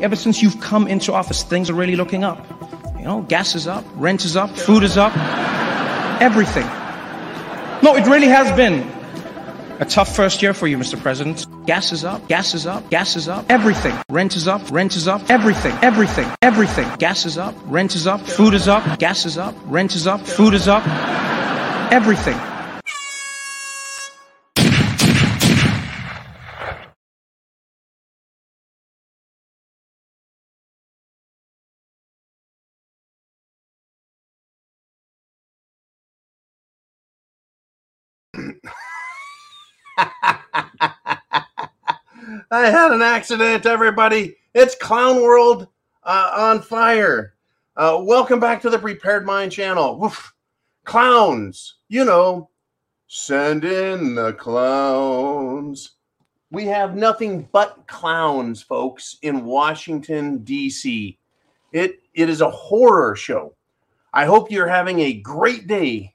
Ever since you've come into office, things are really looking up. You know, gas is up, rent is up, food is up, everything. No, it really has been a tough first year for you, Mr. President. Gas is up, gas is up, gas is up, everything. Rent is up, rent is up, everything, everything, everything. Gas is up, rent is up, food is up, gas is up, rent is up, food is up, everything. I had an accident, everybody. It's Clown World uh, on fire. Uh, welcome back to the Prepared Mind channel. Clowns, you know, send in the clowns. We have nothing but clowns, folks, in Washington, D.C. It, it is a horror show. I hope you're having a great day.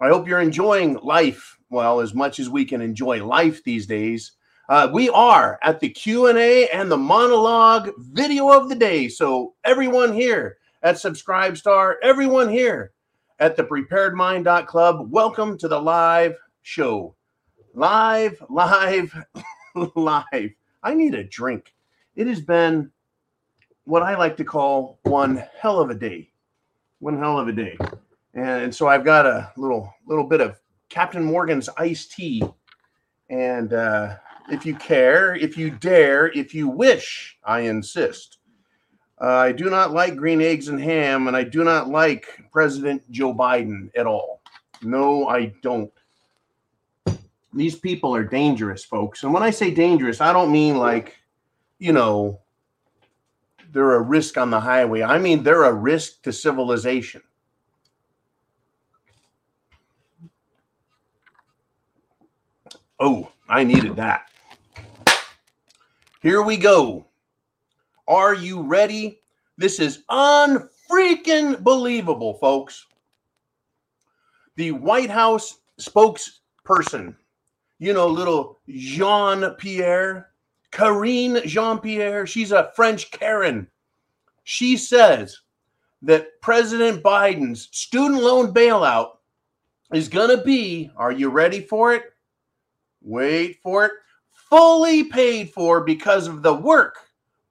I hope you're enjoying life, well, as much as we can enjoy life these days. Uh, we are at the Q&A and the monologue video of the day. So everyone here at Subscribe Star, everyone here at the preparedmind.club, welcome to the live show. Live, live, live. I need a drink. It has been what I like to call one hell of a day. One hell of a day. And so I've got a little little bit of Captain Morgan's iced tea and uh if you care, if you dare, if you wish, I insist. Uh, I do not like green eggs and ham, and I do not like President Joe Biden at all. No, I don't. These people are dangerous, folks. And when I say dangerous, I don't mean like, you know, they're a risk on the highway. I mean, they're a risk to civilization. Oh, I needed that. Here we go. Are you ready? This is unfreaking believable, folks. The White House spokesperson, you know, little Jean Pierre, Karine Jean Pierre, she's a French Karen. She says that President Biden's student loan bailout is going to be, are you ready for it? Wait for it fully paid for because of the work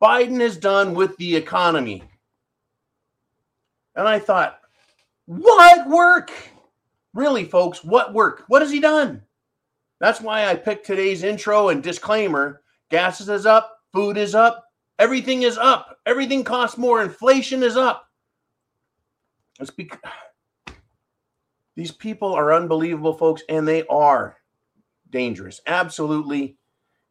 Biden has done with the economy. And I thought, what work? Really, folks, what work? What has he done? That's why I picked today's intro and disclaimer. Gas is up, food is up, everything is up, everything costs more, inflation is up. It's because these people are unbelievable, folks, and they are dangerous. Absolutely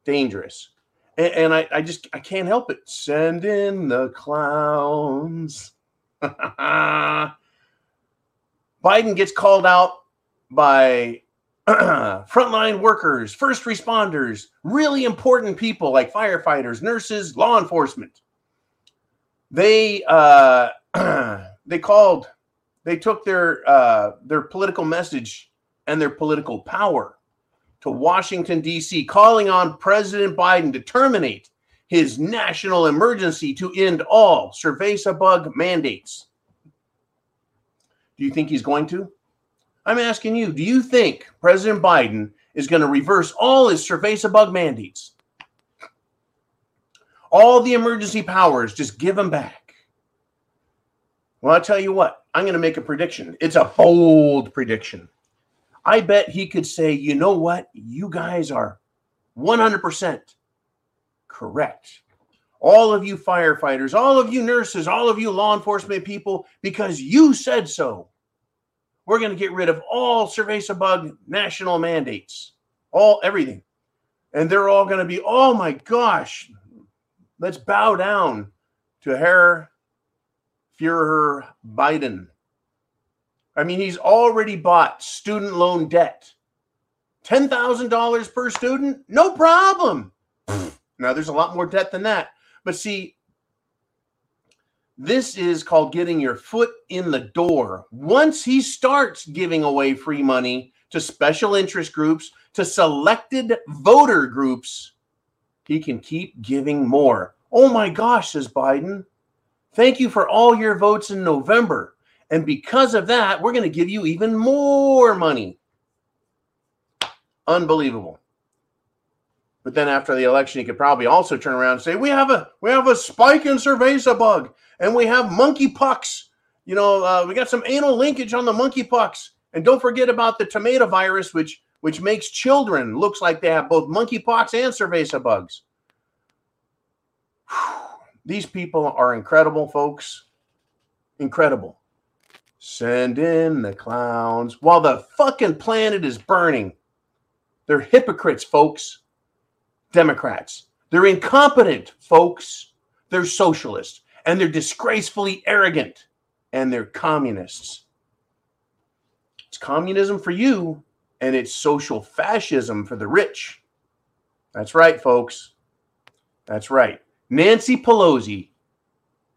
dangerous. And, and I, I just I can't help it. Send in the clowns. Biden gets called out by frontline workers, first responders, really important people like firefighters, nurses, law enforcement. They uh, they called, they took their uh, their political message and their political power to Washington, D.C., calling on President Biden to terminate his national emergency to end all cerveza bug mandates. Do you think he's going to? I'm asking you, do you think President Biden is going to reverse all his cerveza bug mandates? All the emergency powers, just give them back. Well, I'll tell you what, I'm going to make a prediction. It's a bold prediction. I bet he could say, you know what? You guys are 100% correct. All of you firefighters, all of you nurses, all of you law enforcement people, because you said so. We're going to get rid of all cerveza bug national mandates, all everything. And they're all going to be, oh my gosh, let's bow down to Herr Führer Biden. I mean, he's already bought student loan debt. $10,000 per student? No problem. now, there's a lot more debt than that. But see, this is called getting your foot in the door. Once he starts giving away free money to special interest groups, to selected voter groups, he can keep giving more. Oh my gosh, says Biden. Thank you for all your votes in November. And because of that, we're going to give you even more money. Unbelievable. But then after the election, he could probably also turn around and say, "We have a we have a spike in cerveza bug, and we have monkeypox. You know, uh, we got some anal linkage on the monkeypox, and don't forget about the tomato virus, which which makes children looks like they have both monkey monkeypox and cerveza bugs." These people are incredible, folks. Incredible. Send in the clowns while the fucking planet is burning. They're hypocrites, folks. Democrats. They're incompetent, folks. They're socialists and they're disgracefully arrogant and they're communists. It's communism for you and it's social fascism for the rich. That's right, folks. That's right. Nancy Pelosi,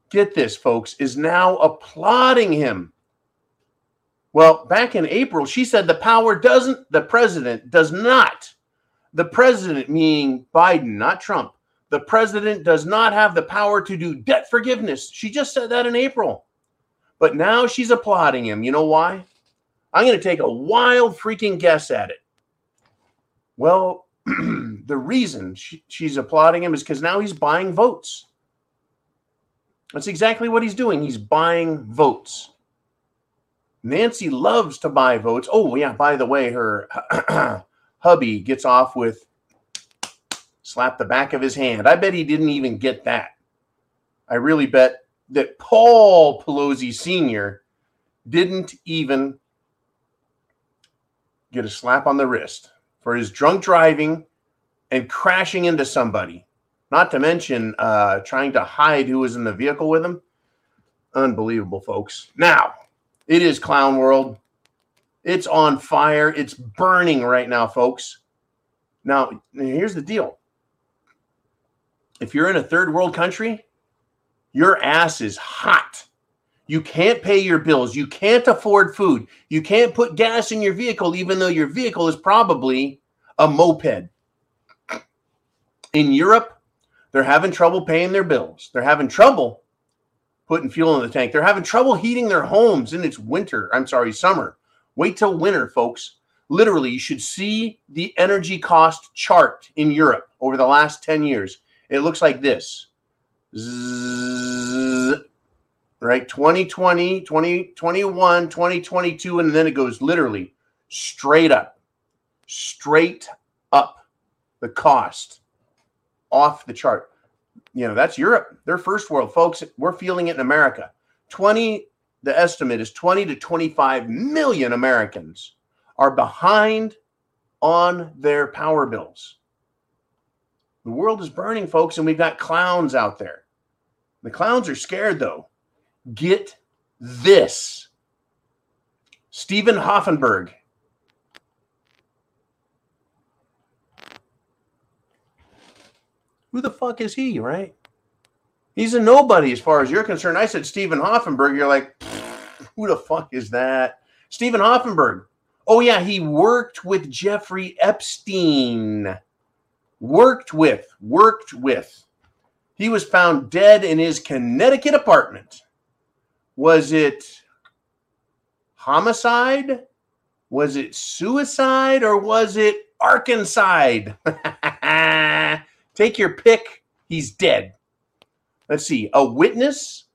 get this, folks, is now applauding him. Well, back in April, she said the power doesn't, the president does not the president, meaning Biden, not Trump, the president does not have the power to do debt forgiveness. She just said that in April. But now she's applauding him. You know why? I'm going to take a wild freaking guess at it. Well, the reason she, she's applauding him is because now he's buying votes. That's exactly what he's doing. He's buying votes. Nancy loves to buy votes. Oh, yeah, by the way, her hubby gets off with slap the back of his hand. I bet he didn't even get that. I really bet that Paul Pelosi Sr. didn't even get a slap on the wrist for his drunk driving and crashing into somebody. Not to mention uh, trying to hide who was in the vehicle with him. Unbelievable, folks. Now, it is Clown World. It's on fire. It's burning right now, folks. Now, here's the deal. If you're in a third world country, your ass is hot. You can't pay your bills. You can't afford food. You can't put gas in your vehicle, even though your vehicle is probably a moped. In Europe, they're having trouble paying their bills. They're having trouble putting fuel in the tank. They're having trouble heating their homes and its winter. I'm sorry, summer. Wait till winter, folks. Literally, you should see the energy cost chart in Europe over the last 10 years. It looks like this. Zzz, right? 2020, 2021, 2022, and then it goes literally straight up, straight up the cost off the chart. You know, that's Europe. They're first world, folks. We're feeling it in America. 20 the estimate is 20 to 25 million Americans are behind on their power bills. The world is burning, folks, and we've got clowns out there. The clowns are scared, though. Get this Steven Hoffenberg. Who the fuck is he, right? He's a nobody as far as you're concerned. I said Steven Hoffenberg. You're like, who the fuck is that? Steven Hoffenberg. Oh, yeah, he worked with Jeffrey Epstein. Worked with, worked with. He was found dead in his Connecticut apartment. Was it homicide? Was it suicide or was it Arkansas? Take your pick. He's dead let's see, a witness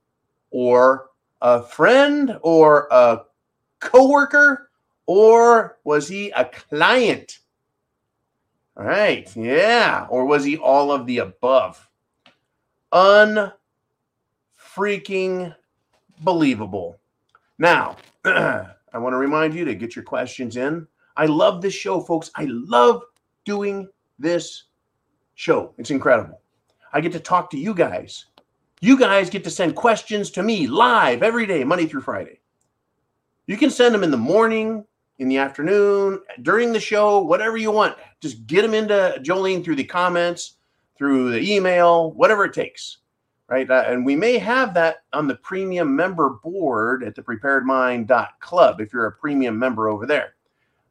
or a friend or a coworker or was he a client? All right, yeah, or was he all of the above? Unfreaking believable. Now, I want to remind you to get your questions in. I love this show, folks. I love doing this show. It's incredible. I get to talk to you guys you guys get to send questions to me live every day, Monday through Friday. You can send them in the morning, in the afternoon, during the show, whatever you want. Just get them into Jolene through the comments, through the email, whatever it takes. Right. Uh, and we may have that on the premium member board at the preparedmind.club if you're a premium member over there.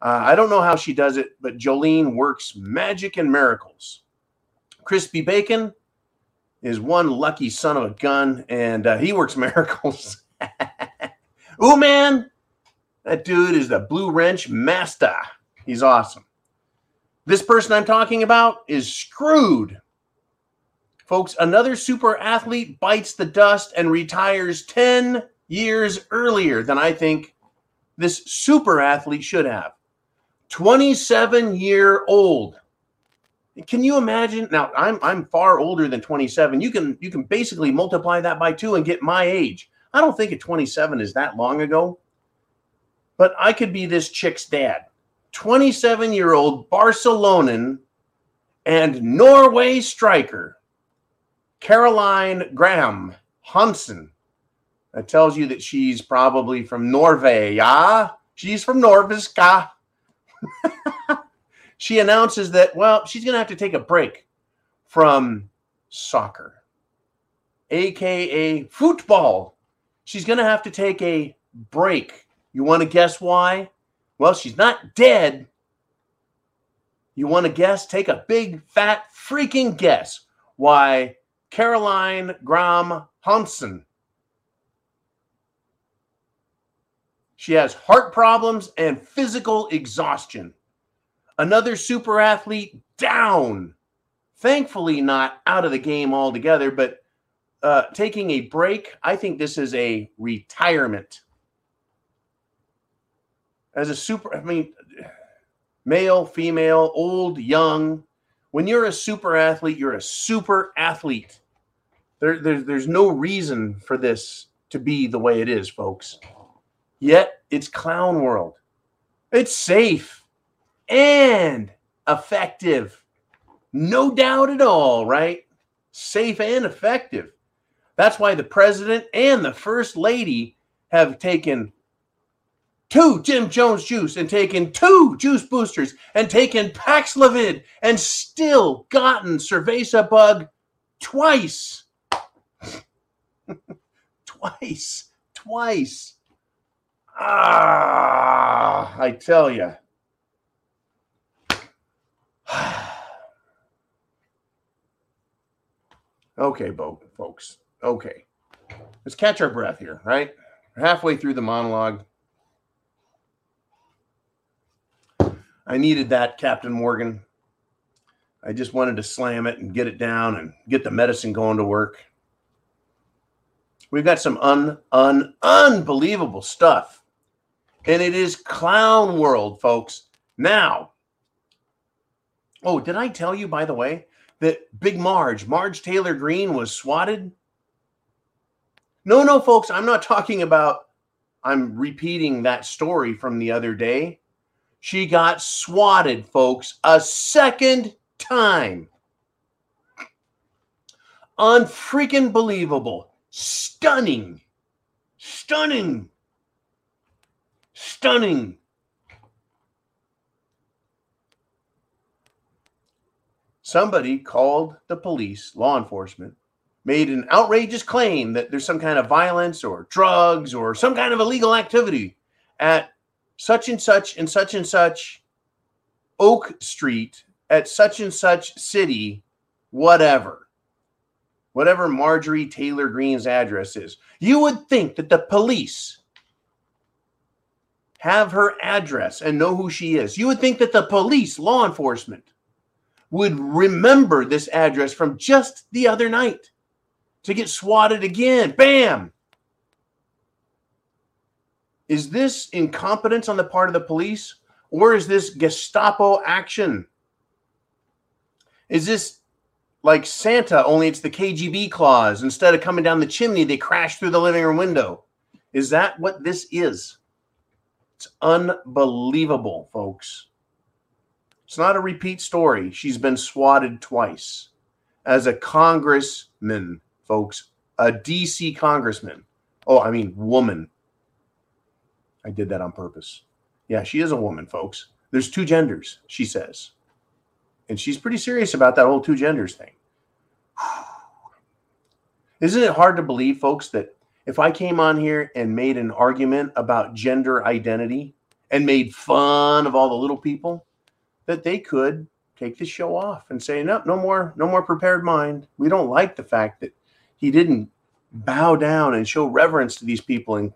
Uh, I don't know how she does it, but Jolene works magic and miracles. Crispy bacon, is one lucky son of a gun, and uh, he works miracles. Ooh, man, that dude is the blue wrench master. He's awesome. This person I'm talking about is screwed. Folks, another super athlete bites the dust and retires 10 years earlier than I think this super athlete should have. 27 year old. Can you imagine? Now, I'm I'm far older than 27. You can you can basically multiply that by 2 and get my age. I don't think at 27 is that long ago. But I could be this chick's dad. 27 year old Barcelonan and Norway striker Caroline Graham Hansen. That tells you that she's probably from Norway. Yeah, she's from Norviska. she announces that, well, she's going to have to take a break from soccer, aka football. She's going to have to take a break. You want to guess why? Well, she's not dead. You want to guess? Take a big, fat, freaking guess why Caroline Graham Hansen. She has heart problems and physical exhaustion. Another super athlete down. Thankfully, not out of the game altogether, but uh, taking a break. I think this is a retirement as a super, I mean, male, female, old, young. When you're a super athlete, you're a super athlete. There, there, there's no reason for this to be the way it is, folks. Yet it's clown world. It's safe and effective. No doubt at all, right? Safe and effective. That's why the president and the first lady have taken two Jim Jones juice and taken two juice boosters and taken Paxlovid and still gotten cerveza bug twice. twice. Twice. Ah, I tell you. okay, Bo, folks. Okay. Let's catch our breath here, right? We're halfway through the monologue. I needed that, Captain Morgan. I just wanted to slam it and get it down and get the medicine going to work. We've got some un, un, unbelievable stuff. And it is clown world, folks. Now, oh, did I tell you, by the way, that Big Marge, Marge Taylor Greene, was swatted? No, no, folks, I'm not talking about, I'm repeating that story from the other day. She got swatted, folks, a second time. Unfreaking believable. Stunning. Stunning. Stunning. Somebody called the police, law enforcement, made an outrageous claim that there's some kind of violence or drugs or some kind of illegal activity at such and such and such and such Oak Street at such and such city, whatever. Whatever Marjorie Taylor Greene's address is. You would think that the police have her address and know who she is. You would think that the police, law enforcement, would remember this address from just the other night to get swatted again. Bam! Is this incompetence on the part of the police or is this Gestapo action? Is this like Santa, only it's the KGB claws? Instead of coming down the chimney, they crash through the living room window. Is that what this is? It's unbelievable, folks. It's not a repeat story. She's been swatted twice as a congressman, folks, a DC congressman. Oh, I mean, woman. I did that on purpose. Yeah, she is a woman, folks. There's two genders, she says. And she's pretty serious about that whole two genders thing. Isn't it hard to believe, folks, that if I came on here and made an argument about gender identity and made fun of all the little people, that they could take the show off and say, no, no more, no more prepared mind. We don't like the fact that he didn't bow down and show reverence to these people and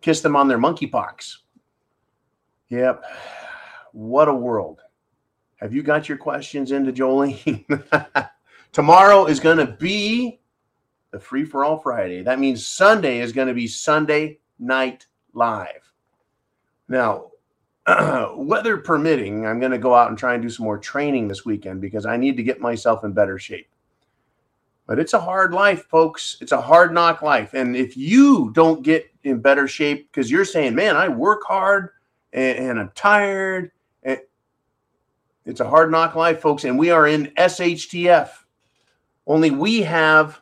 kiss them on their monkeypox. Yep. What a world. Have you got your questions into Jolene? Tomorrow is going to be the Free for All Friday. That means Sunday is going to be Sunday Night Live. Now, weather permitting, I'm going to go out and try and do some more training this weekend because I need to get myself in better shape. But it's a hard life, folks. It's a hard knock life. And if you don't get in better shape because you're saying, man, I work hard and, and I'm tired, and it's a hard knock life, folks. And we are in SHTF. Only we have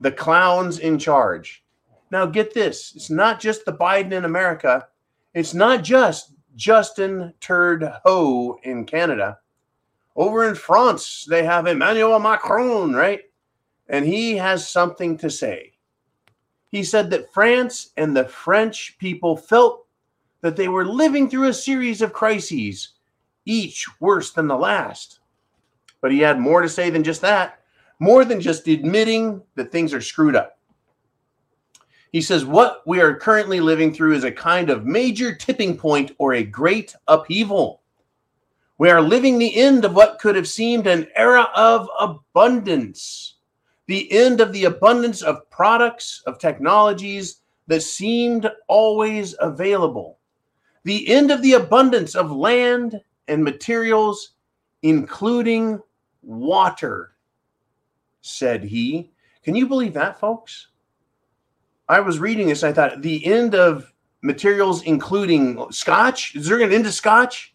the clowns in charge. Now, get this it's not just the Biden in America, it's not just Justin Ho in Canada. Over in France, they have Emmanuel Macron, right? And he has something to say. He said that France and the French people felt that they were living through a series of crises, each worse than the last. But he had more to say than just that more than just admitting that things are screwed up. He says, What we are currently living through is a kind of major tipping point or a great upheaval. We are living the end of what could have seemed an era of abundance, the end of the abundance of products, of technologies that seemed always available, the end of the abundance of land and materials, including water said he. Can you believe that, folks? I was reading this. I thought the end of materials, including scotch. Is there an end to scotch?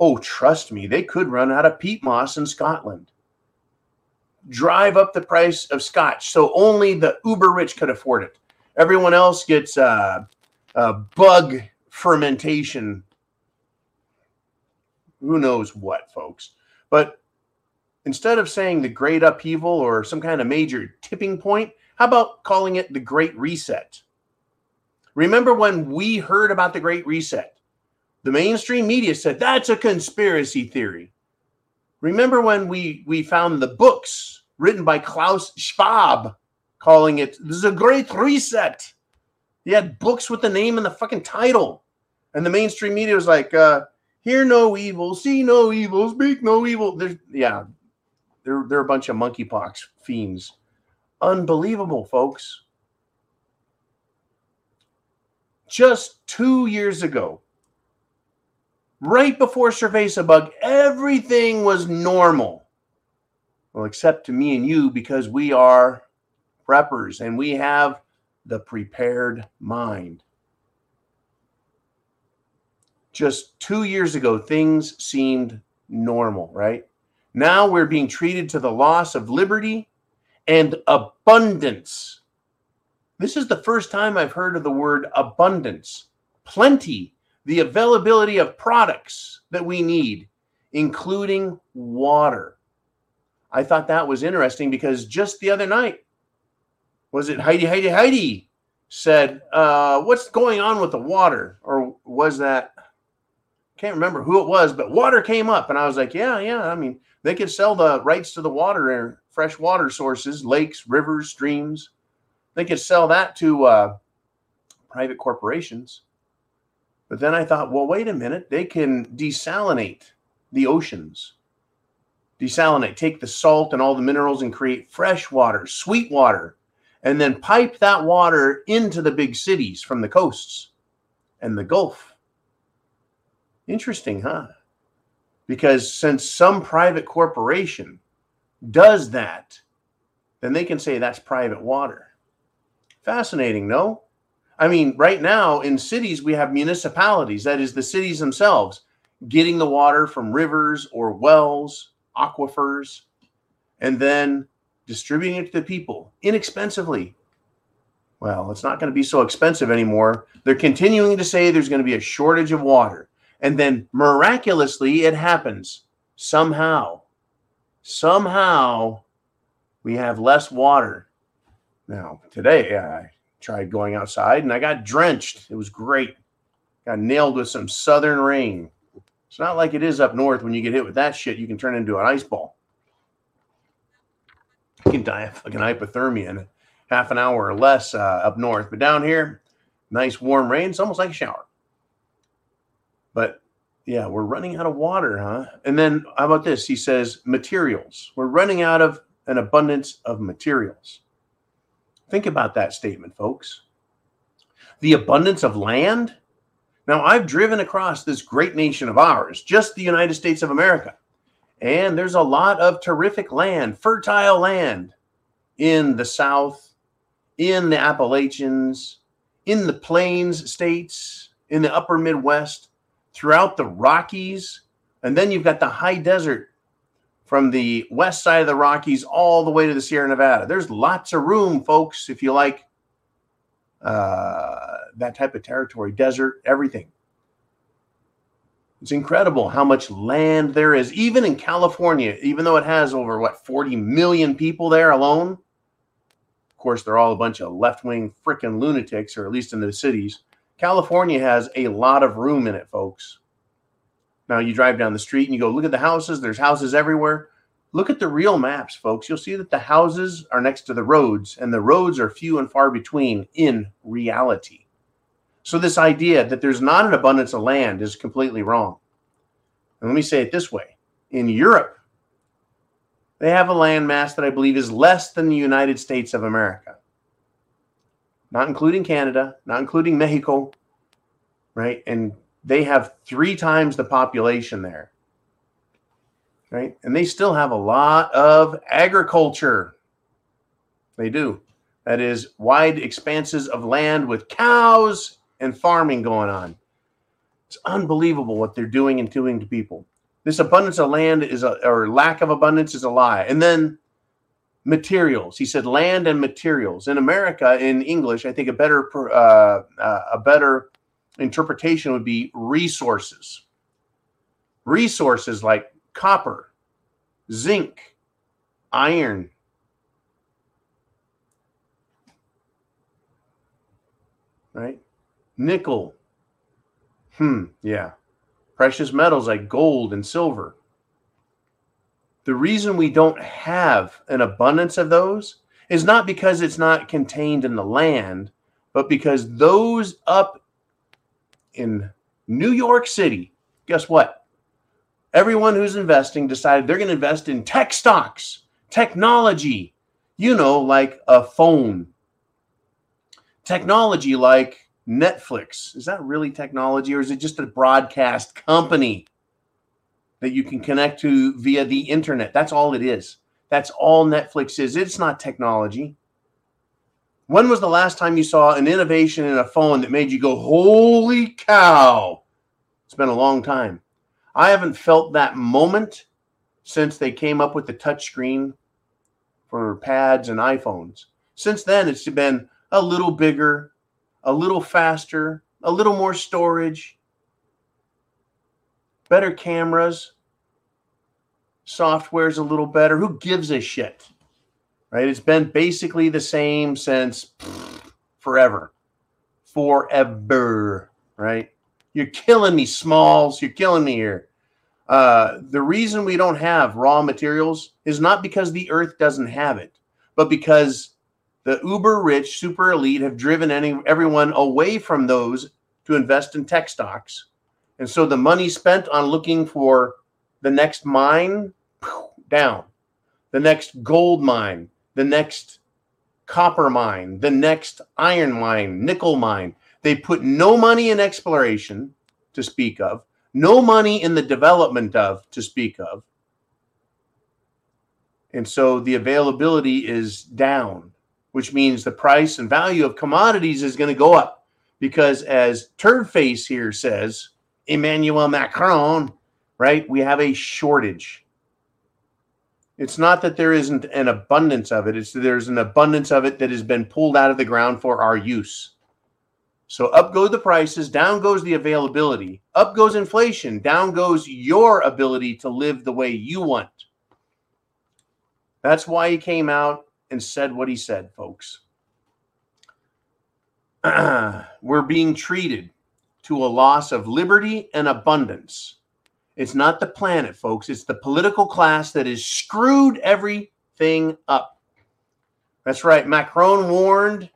Oh, trust me, they could run out of peat moss in Scotland. Drive up the price of scotch, so only the uber rich could afford it. Everyone else gets uh, uh, bug fermentation. Who knows what, folks? But instead of saying the great upheaval or some kind of major tipping point, how about calling it the Great Reset? Remember when we heard about the Great Reset? The mainstream media said that's a conspiracy theory. Remember when we, we found the books written by Klaus Schwab calling it this is a great reset? He had books with the name and the fucking title. And the mainstream media was like, uh, hear no evil, see no evil, speak no evil. There's yeah, they're they're a bunch of monkeypox fiends. Unbelievable, folks. Just two years ago, right before Cerveza bug, everything was normal. Well, except to me and you, because we are preppers and we have the prepared mind. Just two years ago, things seemed normal, right? Now we're being treated to the loss of liberty and abundance. This is the first time I've heard of the word abundance. Plenty, the availability of products that we need, including water. I thought that was interesting because just the other night, was it Heidi, Heidi, Heidi said, uh, What's going on with the water? Or was that, can't remember who it was, but water came up. And I was like, Yeah, yeah. I mean, they could sell the rights to the water fresh water sources, lakes, rivers, streams. They could sell that to uh, private corporations. But then I thought, well, wait a minute. They can desalinate the oceans. Desalinate, take the salt and all the minerals and create fresh water, sweet water, and then pipe that water into the big cities from the coasts and the Gulf. Interesting, huh? Because since some private corporation does that, then they can say that's private water. Fascinating, no? I mean, right now in cities, we have municipalities, that is, the cities themselves, getting the water from rivers or wells, aquifers, and then distributing it to the people inexpensively. Well, it's not going to be so expensive anymore. They're continuing to say there's going to be a shortage of water. And then miraculously, it happens somehow. Somehow, we have less water. Now, today, I tried going outside and I got drenched. It was great. Got nailed with some southern rain. It's not like it is up north when you get hit with that shit, you can turn into an ice ball. You can die of fucking hypothermia in half an hour or less uh, up north. But down here, nice warm rain. It's almost like a shower. Yeah, we're running out of water, huh? And then how about this? He says materials. We're running out of an abundance of materials. Think about that statement, folks. The abundance of land. Now, I've driven across this great nation of ours, just the United States of America, and there's a lot of terrific land, fertile land in the South, in the Appalachians, in the Plains states, in the upper Midwest throughout the Rockies. And then you've got the high desert from the west side of the Rockies all the way to the Sierra Nevada. There's lots of room, folks, if you like uh, that type of territory, desert, everything. It's incredible how much land there is, even in California, even though it has over what 40 million people there alone. Of course, they're all a bunch of left wing freaking lunatics, or at least in the cities. California has a lot of room in it, folks. Now you drive down the street and you go, look at the houses. There's houses everywhere. Look at the real maps, folks. You'll see that the houses are next to the roads, and the roads are few and far between in reality. So, this idea that there's not an abundance of land is completely wrong. And let me say it this way in Europe, they have a land mass that I believe is less than the United States of America not including Canada, not including Mexico, right? And they have three times the population there, right? And they still have a lot of agriculture. They do. That is wide expanses of land with cows and farming going on. It's unbelievable what they're doing and doing to people. This abundance of land is a, or lack of abundance is a lie. And then materials. He said land and materials. In America, in English, I think a better uh, uh, a better interpretation would be resources. Resources like copper, zinc, iron. Right? Nickel. Hmm, yeah. Precious metals like gold and silver the reason we don't have an abundance of those is not because it's not contained in the land, but because those up in New York City, guess what? Everyone who's investing decided they're going to invest in tech stocks, technology, you know, like a phone, technology like Netflix. Is that really technology or is it just a broadcast company? That you can connect to via the internet. That's all it is. That's all Netflix is. It's not technology. When was the last time you saw an innovation in a phone that made you go, holy cow? It's been a long time. I haven't felt that moment since they came up with the touchscreen for pads and iPhones. Since then, it's been a little bigger, a little faster, a little more storage, better cameras, software's a little better. Who gives a shit? Right? It's been basically the same since forever. Forever. Right? You're killing me, Smalls. You're killing me here. Uh, the reason we don't have raw materials is not because the earth doesn't have it, but because the uber rich, super elite have driven any, everyone away from those to invest in tech stocks and so the money spent on looking for the next mine down, the next gold mine, the next copper mine, the next iron mine, nickel mine. They put no money in exploration to speak of, no money in the development of to speak of. And so the availability is down, which means the price and value of commodities is going to go up because, as Turd Face here says, Emmanuel Macron, right? We have a shortage. It's not that there isn't an abundance of it, it's that there's an abundance of it that has been pulled out of the ground for our use. So up go the prices, down goes the availability, up goes inflation, down goes your ability to live the way you want. That's why he came out and said what he said, folks. We're being treated to a loss of liberty and abundance. It's not the planet, folks. It's the political class that has screwed everything up. That's right. Macron warned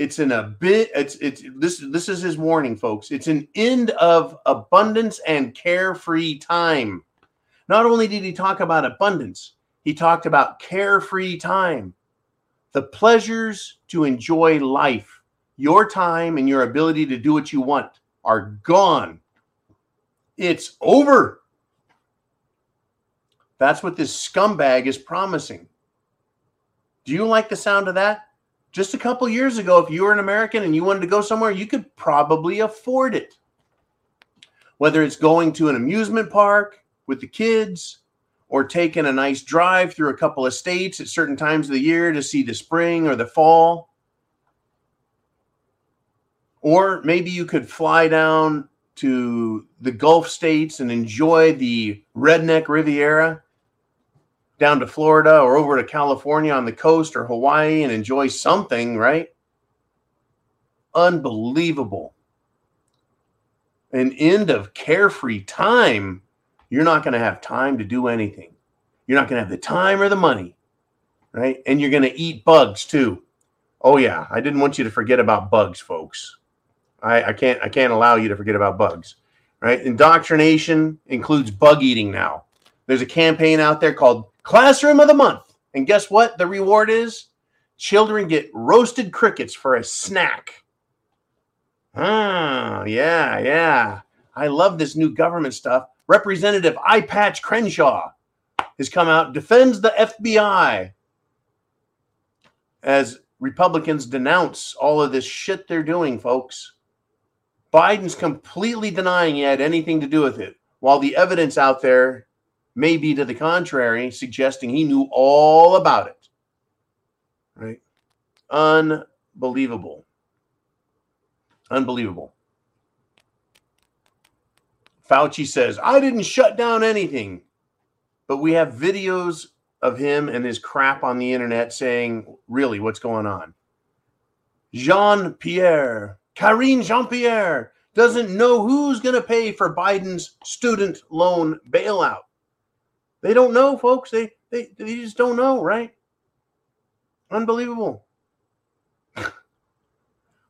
it's in a bit it's it's this this is his warning folks it's an end of abundance and carefree time not only did he talk about abundance he talked about carefree time the pleasures to enjoy life your time and your ability to do what you want are gone it's over that's what this scumbag is promising do you like the sound of that just a couple years ago, if you were an American and you wanted to go somewhere, you could probably afford it. Whether it's going to an amusement park with the kids or taking a nice drive through a couple of states at certain times of the year to see the spring or the fall. Or maybe you could fly down to the Gulf states and enjoy the redneck Riviera down to Florida or over to California on the coast or Hawaii and enjoy something, right? Unbelievable. An end of carefree time. You're not going to have time to do anything. You're not going to have the time or the money, right? And you're going to eat bugs too. Oh yeah, I didn't want you to forget about bugs, folks. I, I can't I can't allow you to forget about bugs, right? Indoctrination includes bug eating now. There's a campaign out there called Classroom of the month. And guess what? The reward is children get roasted crickets for a snack. Ah, yeah, yeah. I love this new government stuff. Representative Eye Patch Crenshaw has come out, defends the FBI as Republicans denounce all of this shit they're doing, folks. Biden's completely denying he had anything to do with it, while the evidence out there may be to the contrary, suggesting he knew all about it. Right? Unbelievable. Unbelievable. Fauci says, I didn't shut down anything. But we have videos of him and his crap on the internet saying, really, what's going on? Jean Pierre, Karine Jean Pierre doesn't know who's going to pay for Biden's student loan bailout. They don't know, folks. They they, they just don't know, right? Unbelievable.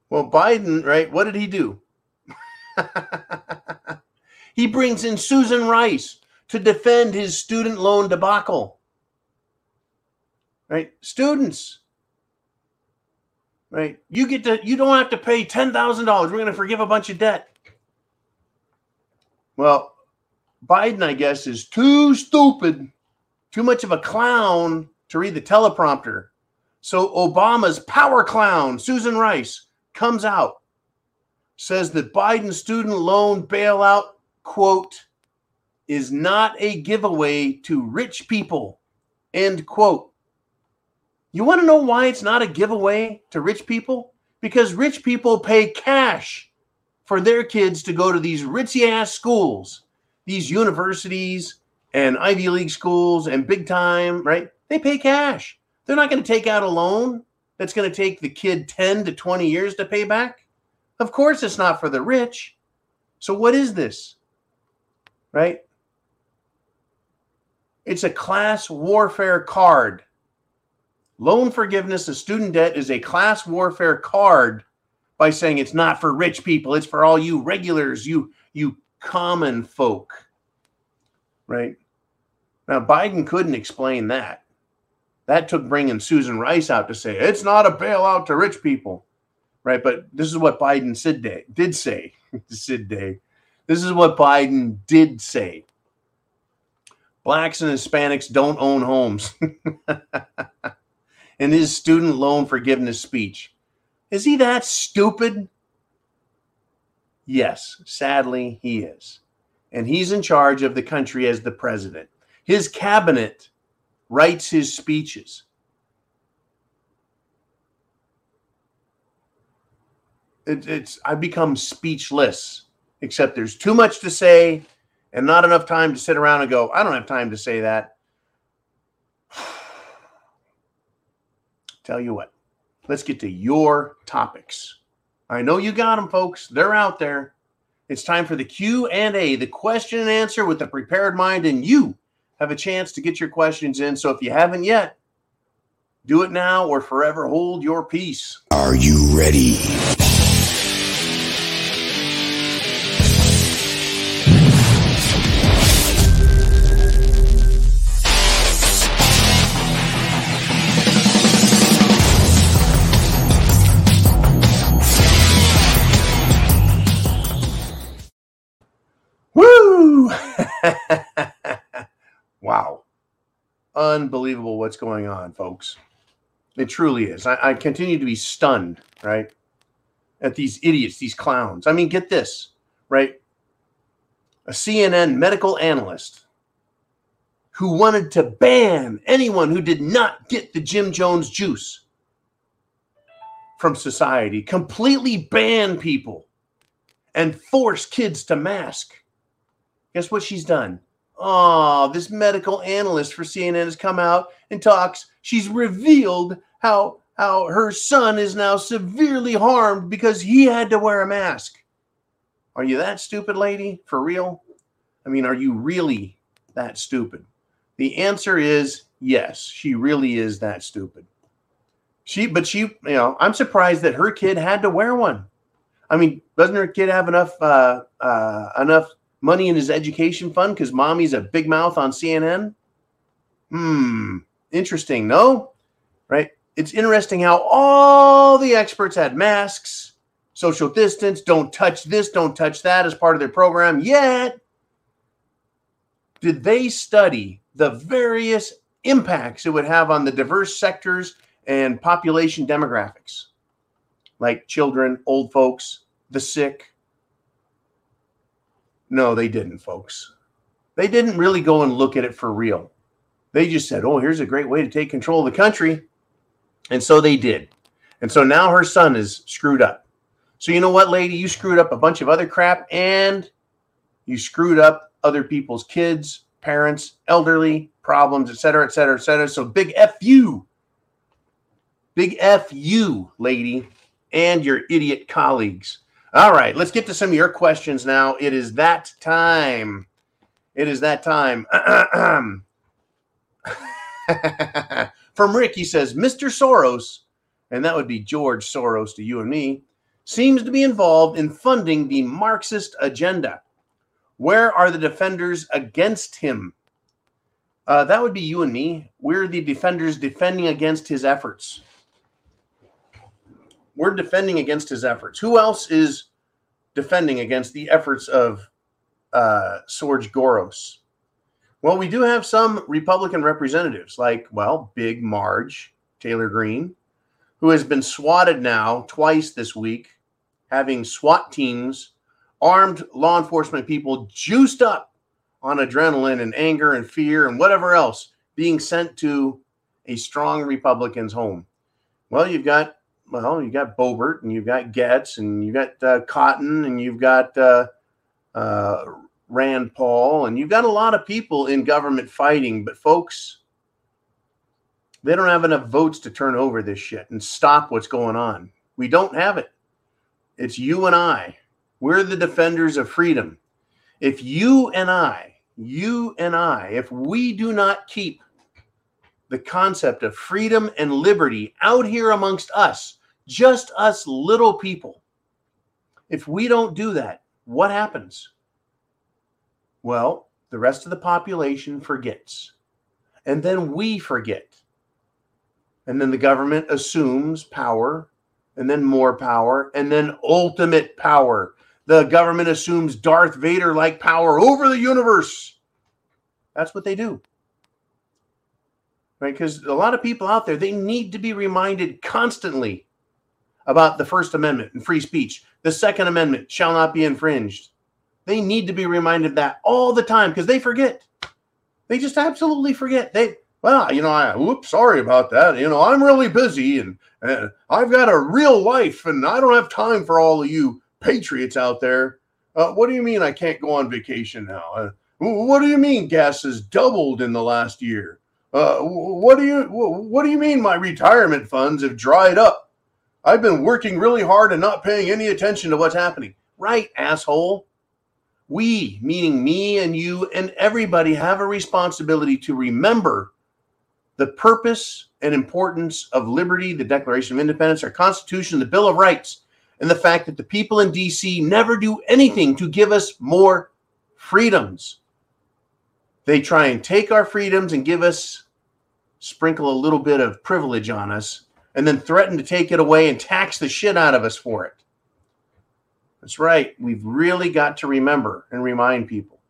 well, Biden, right? What did he do? he brings in Susan Rice to defend his student loan debacle. Right? Students. Right? You get to you don't have to pay $10,000. We're going to forgive a bunch of debt. Well, Biden, I guess, is too stupid, too much of a clown to read the teleprompter. So Obama's power clown, Susan Rice, comes out, says that Biden's student loan bailout, quote, is not a giveaway to rich people, end quote. You want to know why it's not a giveaway to rich people? Because rich people pay cash for their kids to go to these ritzy ass schools these universities and Ivy League schools and big time, right? They pay cash. They're not going to take out a loan that's going to take the kid 10 to 20 years to pay back. Of course, it's not for the rich. So, what is this? Right? It's a class warfare card. Loan forgiveness of student debt is a class warfare card by saying it's not for rich people, it's for all you regulars, you you common folk. Right? Now, Biden couldn't explain that. That took bringing Susan Rice out to say it's not a bailout to rich people. Right? But this is what Biden said day, did say. Sid Day. This is what Biden did say. Blacks and Hispanics don't own homes. in his student loan forgiveness speech. Is he that stupid? Yes, sadly, he is. And he's in charge of the country as the president. His cabinet writes his speeches. It, it's I become speechless, except there's too much to say and not enough time to sit around and go, I don't have time to say that. Tell you what, let's get to your topics. I know you got them, folks. They're out there. It's time for the Q and A, the question and answer with the prepared mind, and you have a chance to get your questions in. So if you haven't yet, do it now or forever hold your peace. Are you ready? Unbelievable what's going on, folks. It truly is. I, I, continue to be stunned, right? At these idiots, these clowns. I mean, get this, right? A CNN medical analyst who wanted to ban anyone who did not get the Jim Jones juice from society, completely ban people and force kids to mask. Guess what she's done? Oh, this medical analyst for CNN has come out and talks. She's revealed how how her son is now severely harmed because he had to wear a mask. Are you that stupid, lady? For real? I mean, are you really that stupid? The answer is yes, she really is that stupid. She, but she, you know, I'm surprised that her kid had to wear one. I mean, doesn't her kid have enough uh, uh, enough money in his education fund because mommy's a big mouth on CNN? Hmm, interesting, no? Right? It's interesting how all the experts had masks, social distance, don't touch this, don't touch that as part of their program. Yet, did they study the various impacts it would have on the diverse sectors and population demographics, like children, old folks, the sick, no, they didn't, folks. They didn't really go and look at it for real. They just said, oh, here's a great way to take control of the country. And so they did. And so now her son is screwed up. So you know what, lady? You screwed up a bunch of other crap and you screwed up other people's kids, parents, elderly problems, et cetera, et cetera, et cetera. So big F you. Big F you, lady, and your idiot colleagues. All right, let's get to some of your questions now. It is that time. It is that time. From Rick, he says, Mr. Soros, and that would be George Soros to you and me, seems to be involved in funding the Marxist agenda. Where are the defenders against him? Uh, that would be you and me. We're the defenders defending against his efforts we're defending against his efforts. Who else is defending against the efforts of uh, Sorge Goros? Well, we do have some Republican representatives, like, well, Big Marge, Taylor Greene, who has been swatted now twice this week, having SWAT teams, armed law enforcement people juiced up on adrenaline and anger and fear and whatever else being sent to a strong Republican's home. Well, you've got well, you got Boebert and you've got Gaetz and you've got uh, Cotton and you've got uh, uh, Rand Paul and you've got a lot of people in government fighting. But folks, they don't have enough votes to turn over this shit and stop what's going on. We don't have it. It's you and I. We're the defenders of freedom. If you and I, you and I, if we do not keep the concept of freedom and liberty out here amongst us, just us little people. If we don't do that, what happens? Well, the rest of the population forgets. And then we forget. And then the government assumes power, and then more power, and then ultimate power. The government assumes Darth Vader like power over the universe. That's what they do. Right? Because a lot of people out there, they need to be reminded constantly about the First Amendment and free speech. The Second Amendment shall not be infringed. They need to be reminded that all the time because they forget. They just absolutely forget. They well, you know, I whoops, sorry about that. You know, I'm really busy and, and I've got a real life and I don't have time for all of you patriots out there. Uh, what do you mean I can't go on vacation now? Uh, what do you mean gas has doubled in the last year? Uh, what do you what do you mean my retirement funds have dried up? I've been working really hard and not paying any attention to what's happening. Right, asshole. We, meaning me and you and everybody, have a responsibility to remember the purpose and importance of liberty, the Declaration of Independence, our Constitution, the Bill of Rights, and the fact that the people in DC never do anything to give us more freedoms. They try and take our freedoms and give us, sprinkle a little bit of privilege on us, and then threaten to take it away and tax the shit out of us for it. That's right. We've really got to remember and remind people.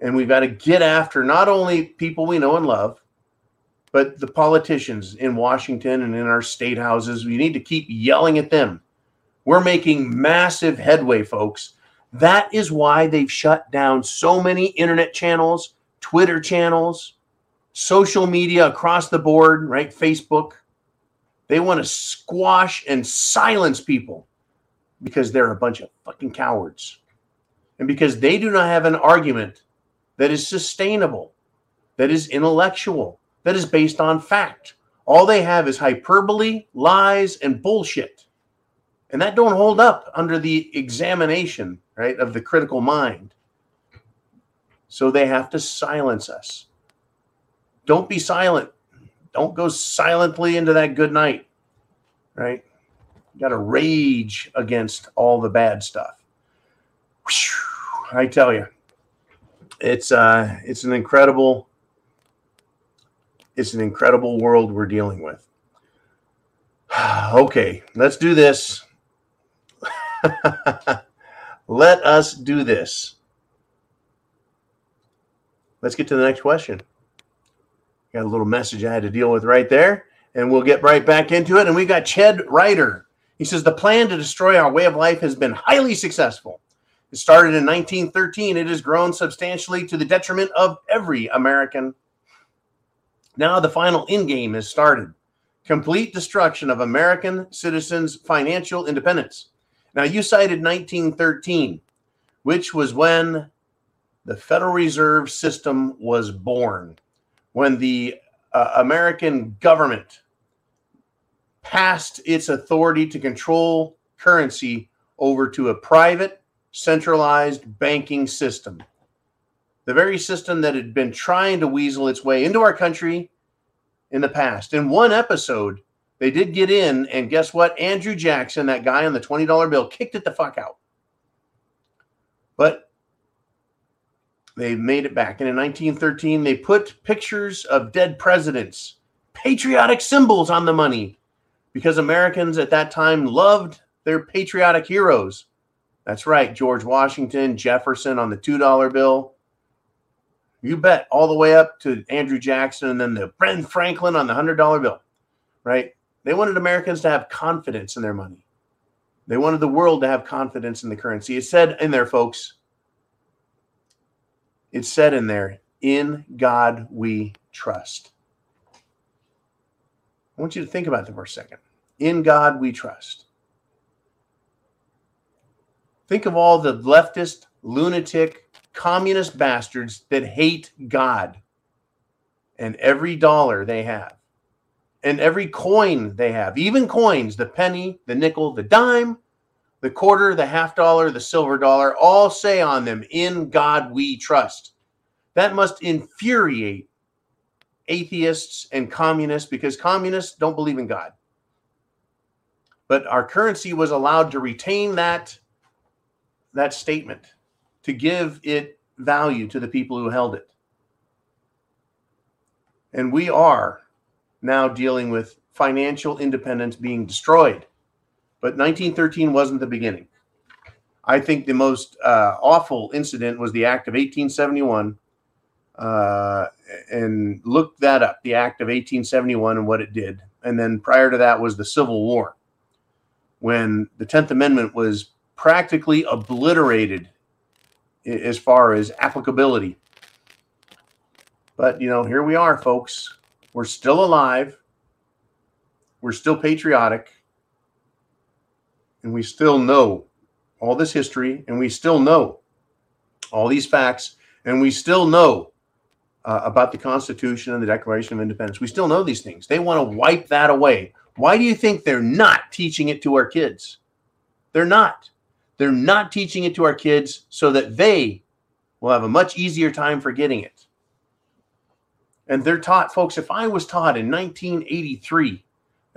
And we've got to get after not only people we know and love, but the politicians in Washington and in our state houses. We need to keep yelling at them. We're making massive headway, folks. That is why they've shut down so many internet channels, Twitter channels, social media across the board, right? Facebook. They want to squash and silence people because they're a bunch of fucking cowards. And because they do not have an argument that is sustainable, that is intellectual, that is based on fact. All they have is hyperbole, lies, and bullshit. And that don't hold up under the examination, right, of the critical mind. So they have to silence us. Don't be silent. Don't go silently into that good night, right? You got to rage against all the bad stuff. I tell you, it's uh, it's an incredible, it's an incredible world we're dealing with. okay, let's do this. Let us do this. Let's get to the next question. Got a little message I had to deal with right there, and we'll get right back into it. And we got Ched Ryder he says the plan to destroy our way of life has been highly successful. It started in 1913. It has grown substantially to the detriment of every American. Now the final end game has started complete destruction of American citizens' financial independence. Now, you cited 1913, which was when the Federal Reserve System was born, when the uh, American government passed its authority to control currency over to a private, centralized banking system. The very system that had been trying to weasel its way into our country in the past. In one episode, they did get in, and guess what? Andrew Jackson, that guy on the $20 bill, kicked it the fuck out. But they made it back. And in 1913, they put pictures of dead presidents, patriotic symbols on the money because Americans at that time loved their patriotic heroes. That's right, George Washington, Jefferson on the $2 bill. You bet, all the way up to Andrew Jackson and then the Ben Franklin on the $100 bill, right? They wanted Americans to have confidence in their money. They wanted the world to have confidence in the currency. It said in there, folks, it said in there, in God we trust. I want you to think about that for a second. In God we trust. Think of all the leftist, lunatic, communist bastards that hate God and every dollar they have and every coin they have, even coins, the penny, the nickel, the dime, the quarter, the half dollar, the silver dollar, all say on them, In God we trust. That must infuriate atheists and communists because communists don't believe in God. But our currency was allowed to retain that, that statement, to give it value to the people who held it. And we are now dealing with financial independence being destroyed. But 1913 wasn't the beginning. I think the most uh, awful incident was the Act of 1871 uh, and look that up, the Act of 1871 and what it did. And then prior to that was the Civil War, when the 10th Amendment was practically obliterated as far as applicability. But, you know, here we are, folks. We're still alive. We're still patriotic. And we still know all this history. And we still know all these facts. And we still know uh, about the Constitution and the Declaration of Independence. We still know these things. They want to wipe that away. Why do you think they're not teaching it to our kids? They're not. They're not teaching it to our kids so that they will have a much easier time forgetting it. And they're taught, folks, if I was taught in 1983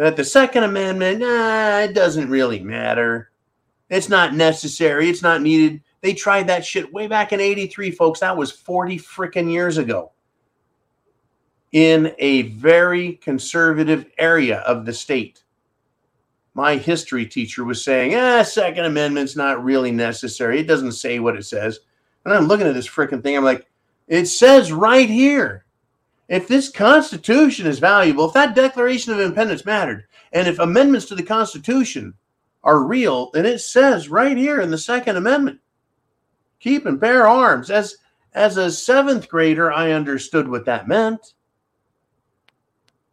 that the Second Amendment, nah, it doesn't really matter. It's not necessary. It's not needed. They tried that shit way back in 83, folks. That was 40 freaking years ago in a very conservative area of the state. My history teacher was saying, ah, Second Amendment's not really necessary. It doesn't say what it says. And I'm looking at this freaking thing. I'm like, it says right here. If this Constitution is valuable, if that Declaration of Independence mattered, and if amendments to the Constitution are real, then it says right here in the Second Amendment, keep and bear arms. As as a seventh grader, I understood what that meant.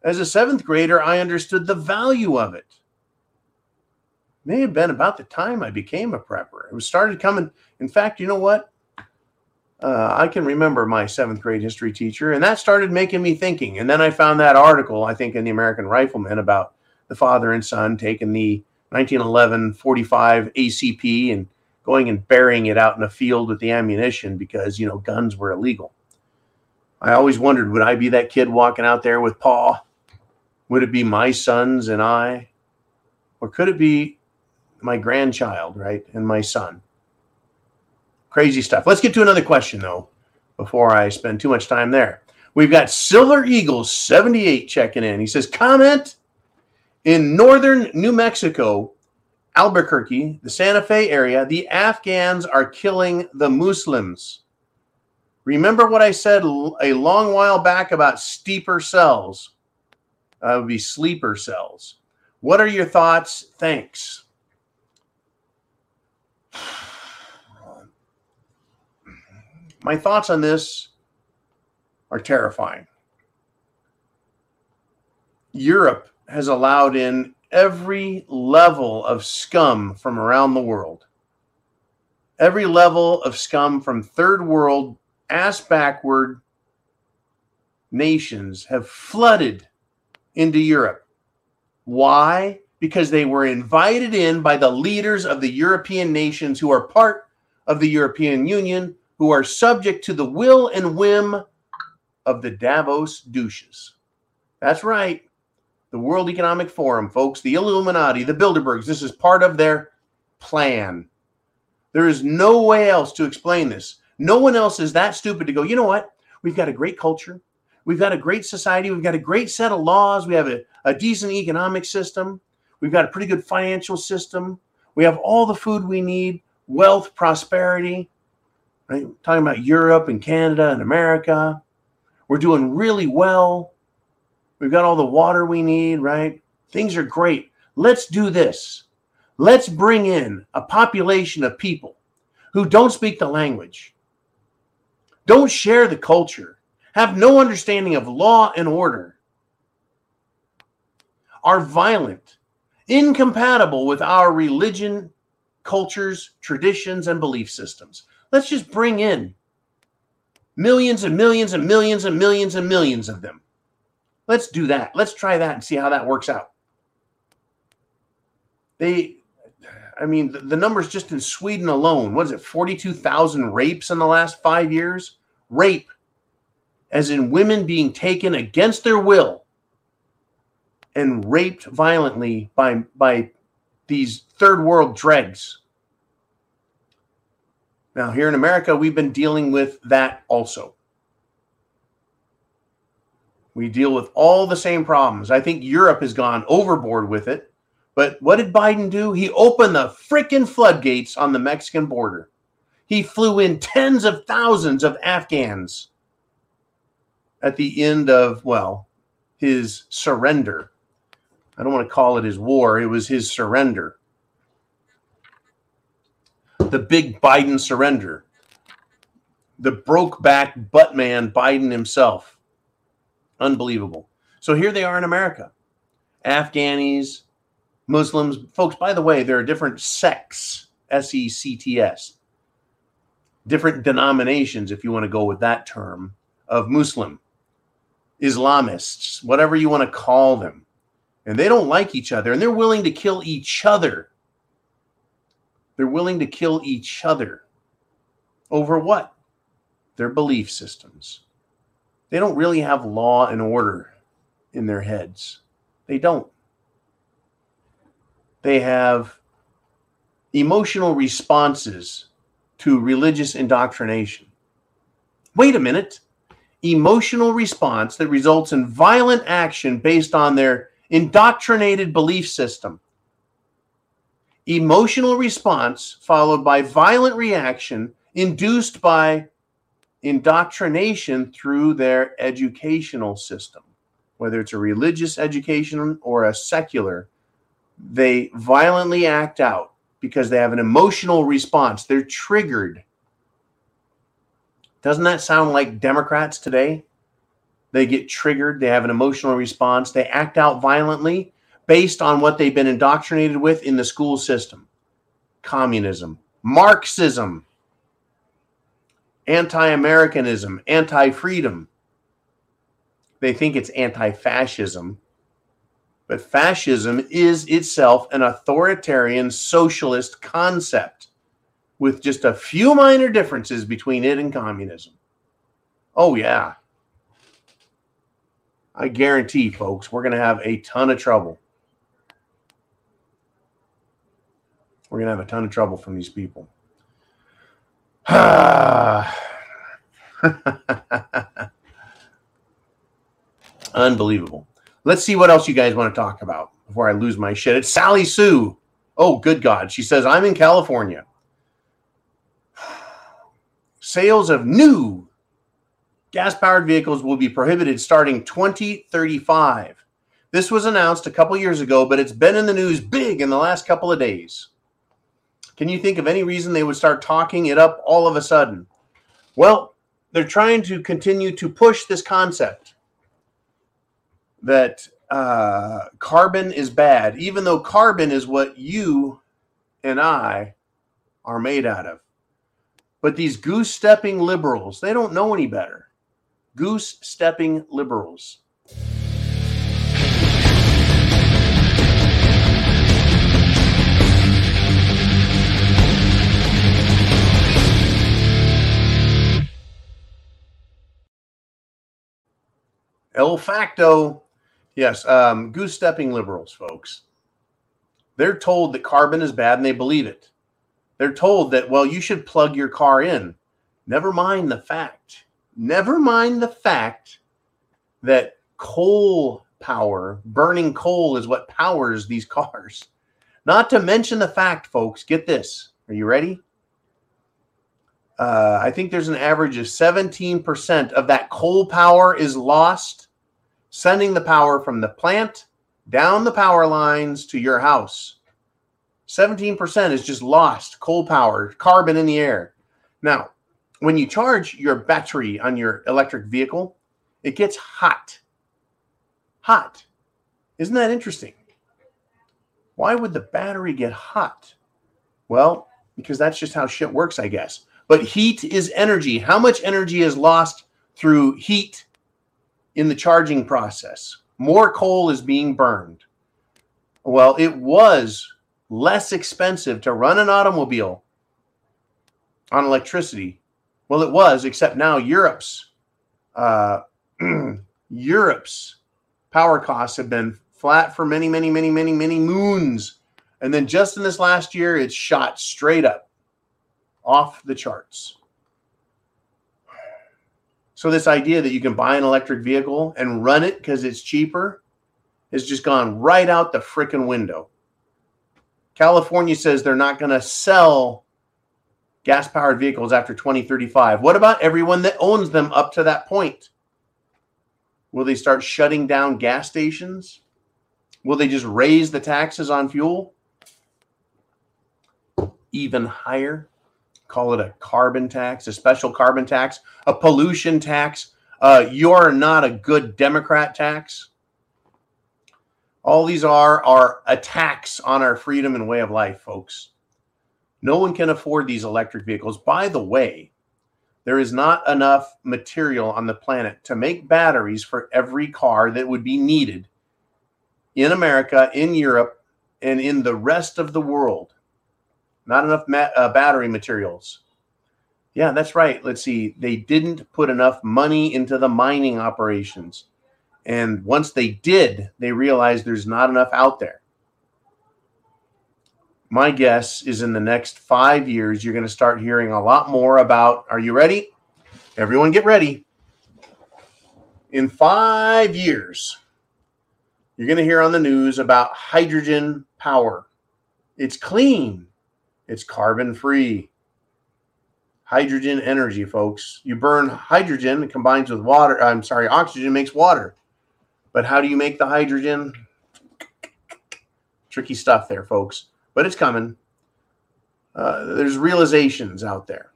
As a seventh grader, I understood the value of it. it May have been about the time I became a prepper. It was started coming. In fact, you know what? Uh, I can remember my seventh grade history teacher, and that started making me thinking. And then I found that article, I think, in the American Rifleman about the father and son taking the 1911 45 ACP and going and burying it out in a field with the ammunition because, you know, guns were illegal. I always wondered would I be that kid walking out there with Paw? Would it be my sons and I? Or could it be my grandchild, right? And my son? Crazy stuff. Let's get to another question, though, before I spend too much time there. We've got Silver Eagles 78 checking in. He says, Comment in northern New Mexico, Albuquerque, the Santa Fe area, the Afghans are killing the Muslims. Remember what I said a long while back about steeper cells? That would be sleeper cells. What are your thoughts? Thanks. My thoughts on this are terrifying. Europe has allowed in every level of scum from around the world. Every level of scum from third world, ass backward nations have flooded into Europe. Why? Because they were invited in by the leaders of the European nations who are part of the European Union, who are subject to the will and whim of the Davos douches. That's right the World Economic Forum, folks, the Illuminati, the Bilderbergs. This is part of their plan. There is no way else to explain this. No one else is that stupid to go, you know what? We've got a great culture. We've got a great society. We've got a great set of laws. We have a, a decent economic system. We've got a pretty good financial system. We have all the food we need, wealth, prosperity. Right? Talking about Europe and Canada and America. We're doing really well. We've got all the water we need, right? Things are great. Let's do this. Let's bring in a population of people who don't speak the language, don't share the culture, have no understanding of law and order, are violent, incompatible with our religion, cultures, traditions, and belief systems. Let's just bring in millions and millions and millions and millions and millions of them Let's do that. Let's try that and see how that works out. They, I mean, the, the numbers just in Sweden alone, what is it, 42,000 rapes in the last five years? Rape, as in women being taken against their will and raped violently by, by these third world dregs. Now, here in America, we've been dealing with that also. We deal with all the same problems. I think Europe has gone overboard with it. But what did Biden do? He opened the freaking floodgates on the Mexican border. He flew in tens of thousands of Afghans at the end of, well, his surrender. I don't want to call it his war, it was his surrender. The big Biden surrender. The broke back butt man Biden himself Unbelievable. So here they are in America Afghanis, Muslims. Folks, by the way, there are different sects, S E C T S, different denominations, if you want to go with that term, of Muslim, Islamists, whatever you want to call them. And they don't like each other and they're willing to kill each other They're willing to kill each other. Over what? Their belief systems. They don't really have law and order in their heads. They don't. They have emotional responses to religious indoctrination. Wait a minute. Emotional response that results in violent action based on their indoctrinated belief system. Emotional response followed by violent reaction induced by indoctrination through their educational system, whether it's a religious education or a secular. They violently act out because they have an emotional response. They're triggered. Doesn't that sound like Democrats today? They get triggered, they have an emotional response, they act out violently based on what they've been indoctrinated with in the school system communism, Marxism, anti Americanism, anti freedom. They think it's anti fascism but fascism is itself an authoritarian socialist concept with just a few minor differences between it and communism. Oh, yeah. I guarantee, folks, we're going to have a ton of trouble. We're to have a ton of trouble from these people. Unbelievable. Let's see what else you guys want to talk about before I lose my shit. It's Sally Sue. Oh, good God. She says, I'm in California. Sales of new gas powered vehicles will be prohibited starting 2035. This was announced a couple years ago, but it's been in the news big in the last couple of days. Can you think of any reason they would start talking it up all of a sudden? Well, they're trying to continue to push this concept that uh, carbon is bad, even though carbon is what you and I are made out of. But these goose stepping liberals, they don't know any better. Goose stepping liberals. El facto Yes, um, goose stepping liberals, folks. They're told that carbon is bad and they believe it. They're told that, well, you should plug your car in. Never mind the fact, never mind the fact that coal power, burning coal, is what powers these cars. Not to mention the fact, folks, get this. Are you ready? Uh, I think there's an average of 17% of that coal power is lost sending the power from the plant down the power lines to your house. 17% is just lost coal power, carbon in the air. Now, when you charge your battery on your electric vehicle, it gets hot. Hot. Isn't that interesting? Why would the battery get hot? Well, because that's just how shit works, I guess. But heat is energy. How much energy is lost through heat in the charging process. More coal is being burned. Well, it was less expensive to run an automobile on electricity. Well, it was, except now Europe's uh, Europe's power costs have been flat for many, many, many, many, many moons. And then just in this last year, it's shot straight up off the charts. So this idea that you can buy an electric vehicle and run it because it's cheaper has just gone right out the freaking window. California says they're not going to sell gas powered vehicles after 2035. What about everyone that owns them up to that point? Will they start shutting down gas stations? Will they just raise the taxes on fuel even higher? Call it a carbon tax, a special carbon tax, a pollution tax. Uh, you're not a good Democrat tax. All these are are attacks on our freedom and way of life, folks. No one can afford these electric vehicles. By the way, there is not enough material on the planet to make batteries for every car that would be needed in America, in Europe, and in the rest of the world. Not enough ma- uh, battery materials. Yeah, that's right. Let's see. They didn't put enough money into the mining operations. And once they did, they realized there's not enough out there. My guess is in the next five years, you're going to start hearing a lot more about. Are you ready? Everyone get ready. In five years, you're going to hear on the news about hydrogen power. It's clean, it's carbon free. Hydrogen energy, folks. You burn hydrogen, it combines with water. I'm sorry, oxygen makes water. But how do you make the hydrogen? Tricky stuff there, folks. But it's coming. Uh, there's realizations out there.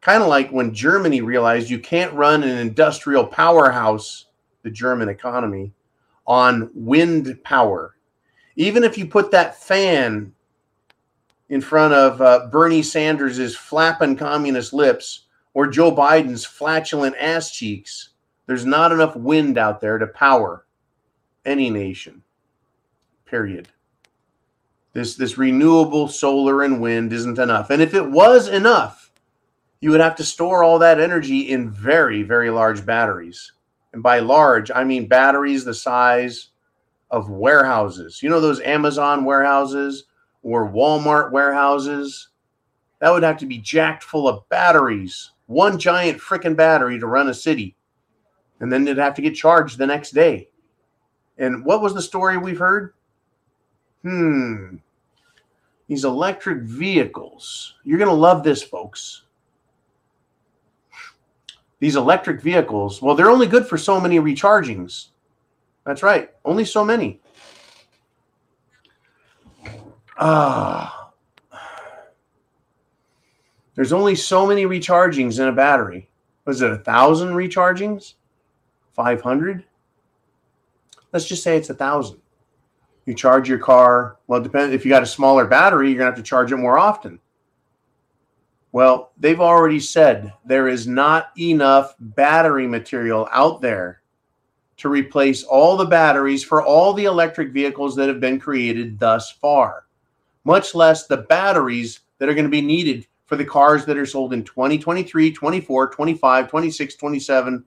Kind of like when Germany realized you can't run an industrial powerhouse, the German economy, on wind power. Even if you put that fan in front of uh, Bernie Sanders' flapping communist lips or Joe Biden's flatulent ass cheeks, there's not enough wind out there to power any nation. Period. This this renewable solar and wind isn't enough. And if it was enough, you would have to store all that energy in very very large batteries. And by large, I mean batteries the size of warehouses. You know those Amazon warehouses or Walmart warehouses? That would have to be jacked full of batteries. One giant freaking battery to run a city. And then it'd have to get charged the next day. And what was the story we've heard? Hmm. These electric vehicles. You're going to love this, folks these electric vehicles, well, they're only good for so many rechargings. That's right, only so many. Ah. Uh, there's only so many rechargings in a battery. Was it a thousand rechargings? 500? Let's just say it's a thousand. You charge your car. Well, it depends. If you got a smaller battery, you're going to have to charge it more often. Well, they've already said there is not enough battery material out there to replace all the batteries for all the electric vehicles that have been created thus far, much less the batteries that are going to be needed for the cars that are sold in 2023, 24, 25, 26, 27,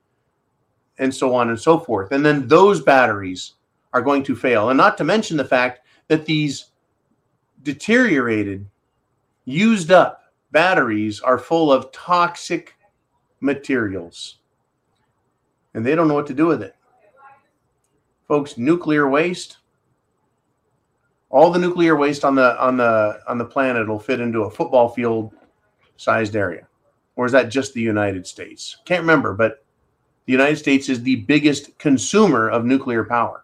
and so on and so forth. And then those batteries are going to fail. And not to mention the fact that these deteriorated, used up batteries are full of toxic materials and they don't know what to do with it. Folks, nuclear waste, all the nuclear waste on the on the on the planet will fit into a football field sized area. Or is that just the United States? Can't remember, but the United States is the biggest consumer of nuclear power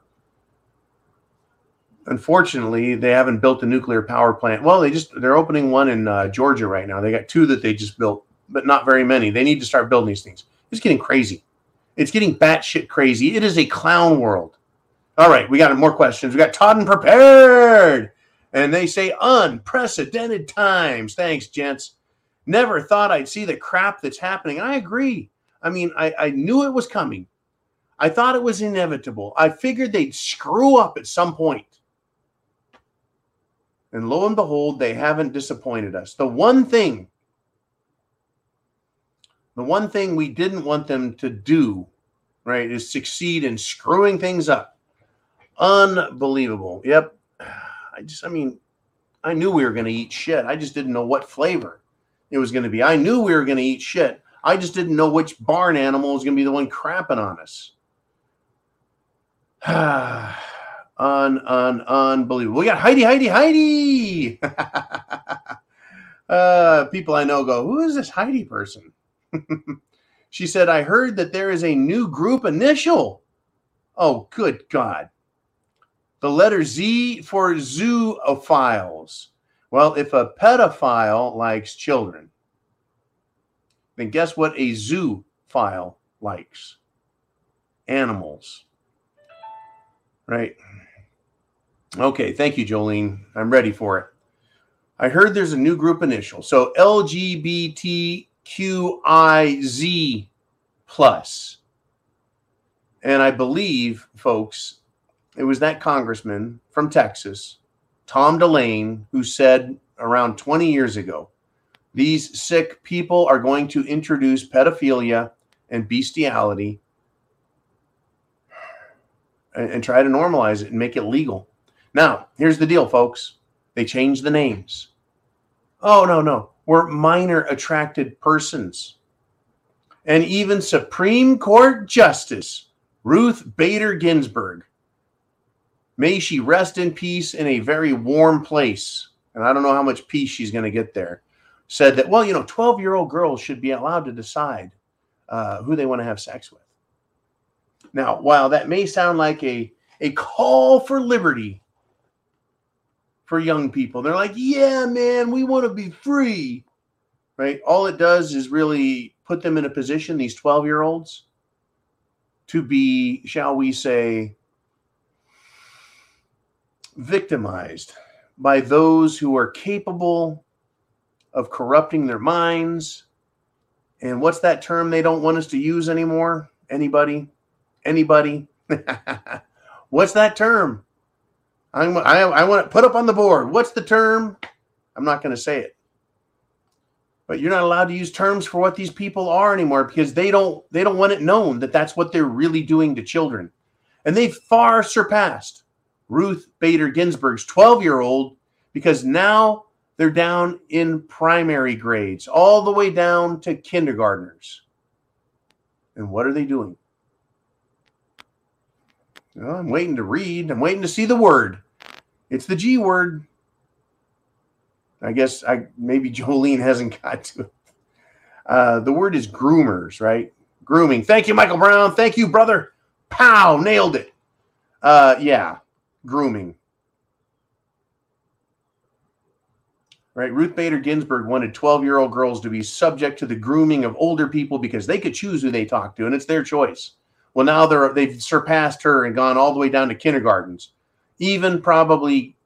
unfortunately, they haven't built a nuclear power plant. Well, they just they're opening one in uh, Georgia right now. They got two that they just built, but not very many. They need to start building these things. It's getting crazy. It's getting batshit crazy. It is a clown world. All right, we got more questions. We got Todd and prepared, and they say unprecedented times. Thanks, gents. Never thought I'd see the crap that's happening. I agree. I mean, I, I knew it was coming. I thought it was inevitable. I figured they'd screw up at some point. And lo and behold, they haven't disappointed us. The one thing, the one thing we didn't want them to do, right, is succeed in screwing things up. Unbelievable. Yep. I just, I mean, I knew we were going to eat shit. I just didn't know what flavor it was going to be. I knew we were going to eat shit. I just didn't know which barn animal was going to be the one crapping on us. Un, un, unbelievable. We got Heidi, Heidi, Heidi. uh, people I know go, who is this Heidi person? she said, I heard that there is a new group initial. Oh, good God. The letter Z for zoophiles. Well, if a pedophile likes children, then guess what a zoophile likes? Animals. Right? Okay, thank you, Jolene. I'm ready for it. I heard there's a new group initial. So LGBTQIZ plus. And I believe, folks, it was that congressman from Texas, Tom DeLay, who said around 20 years ago. These sick people are going to introduce pedophilia and bestiality and, and try to normalize it and make it legal. Now, here's the deal, folks. They changed the names. Oh, no, no. We're minor attracted persons. And even Supreme Court Justice Ruth Bader Ginsburg, may she rest in peace in a very warm place. And I don't know how much peace she's going to get there. Said that, well, you know, 12 year old girls should be allowed to decide uh, who they want to have sex with. Now, while that may sound like a, a call for liberty for young people, they're like, yeah, man, we want to be free, right? All it does is really put them in a position, these 12 year olds, to be, shall we say, victimized by those who are capable of corrupting their minds. And what's that term they don't want us to use anymore? Anybody? Anybody? What's that term? I'm, I, I want to put up on the board. What's the term? I'm not going to say it. But you're not allowed to use terms for what these people are anymore because they don't they don't want it known that that's what they're really doing to children. And they've far surpassed Ruth Bader Ginsburg's 12 year old because now they're down in primary grades, all the way down to kindergartners. And what are they doing? Well, I'm waiting to read. I'm waiting to see the word. It's the G word. I guess I maybe Jolene hasn't got to it. Uh, the word is groomers, right? Grooming. Thank you, Michael Brown. Thank you, brother. Pow, nailed it. Uh, yeah, grooming. Right. Ruth Bader Ginsburg wanted 12 year old girls to be subject to the grooming of older people because they could choose who they talk to, and it's their choice. Well, now they're they've surpassed her and gone all the way down to kindergartens, even probably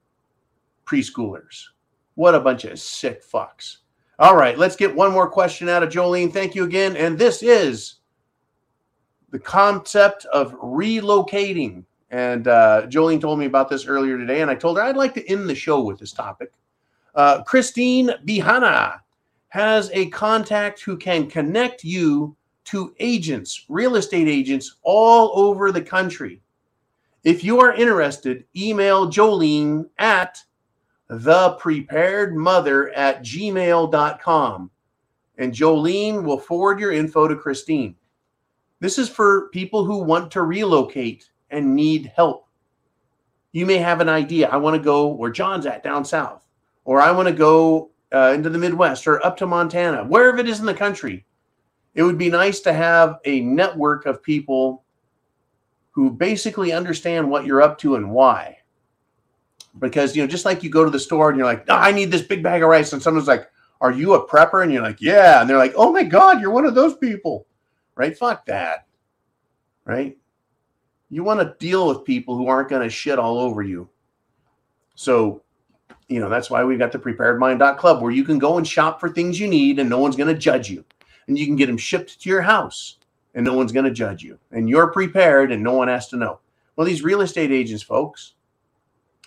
preschoolers. What a bunch of sick fucks. All right, let's get one more question out of Jolene. Thank you again. And this is the concept of relocating. And uh, Jolene told me about this earlier today, and I told her I'd like to end the show with this topic. Uh, Christine Bihana has a contact who can connect you to agents, real estate agents all over the country. If you are interested, email Jolene at thepreparedmother at gmail.com and Jolene will forward your info to Christine. This is for people who want to relocate and need help. You may have an idea. I want to go where John's at down south, or I want to go uh, into the Midwest or up to Montana, wherever it is in the country it would be nice to have a network of people who basically understand what you're up to and why. Because, you know, just like you go to the store and you're like, oh, I need this big bag of rice. And someone's like, Are you a prepper? And you're like, Yeah. And they're like, Oh my God, you're one of those people. Right? Fuck that. Right? You want to deal with people who aren't going to shit all over you. So, you know, that's why we've got the preparedmind.club where you can go and shop for things you need and no one's going to judge you and you can get them shipped to your house and no one's going to judge you and you're prepared and no one has to know. Well, these real estate agents, folks,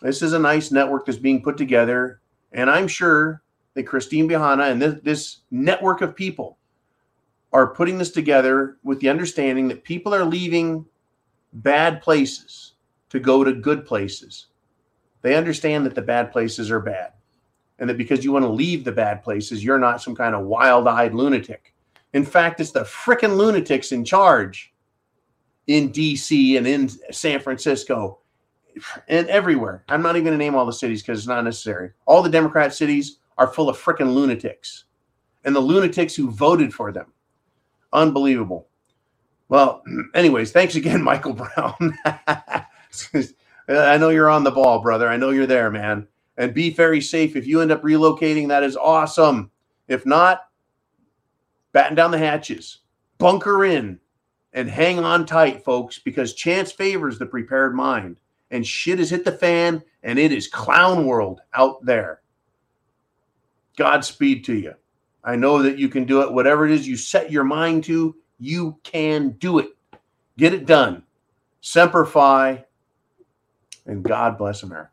this is a nice network that's being put together. And I'm sure that Christine Bihana and this, this network of people are putting this together with the understanding that people are leaving bad places to go to good places. They understand that the bad places are bad. And that because you want to leave the bad places, you're not some kind of wild eyed lunatic. In fact, it's the freaking lunatics in charge in DC and in San Francisco and everywhere. I'm not even going to name all the cities because it's not necessary. All the Democrat cities are full of freaking lunatics and the lunatics who voted for them. Unbelievable. Well, anyways, thanks again, Michael Brown. I know you're on the ball, brother. I know you're there, man. And be very safe. If you end up relocating, that is awesome. If not, batten down the hatches, bunker in, and hang on tight, folks, because chance favors the prepared mind. And shit has hit the fan, and it is clown world out there. Godspeed to you. I know that you can do it. Whatever it is you set your mind to, you can do it. Get it done. Semper Fi, and God bless America.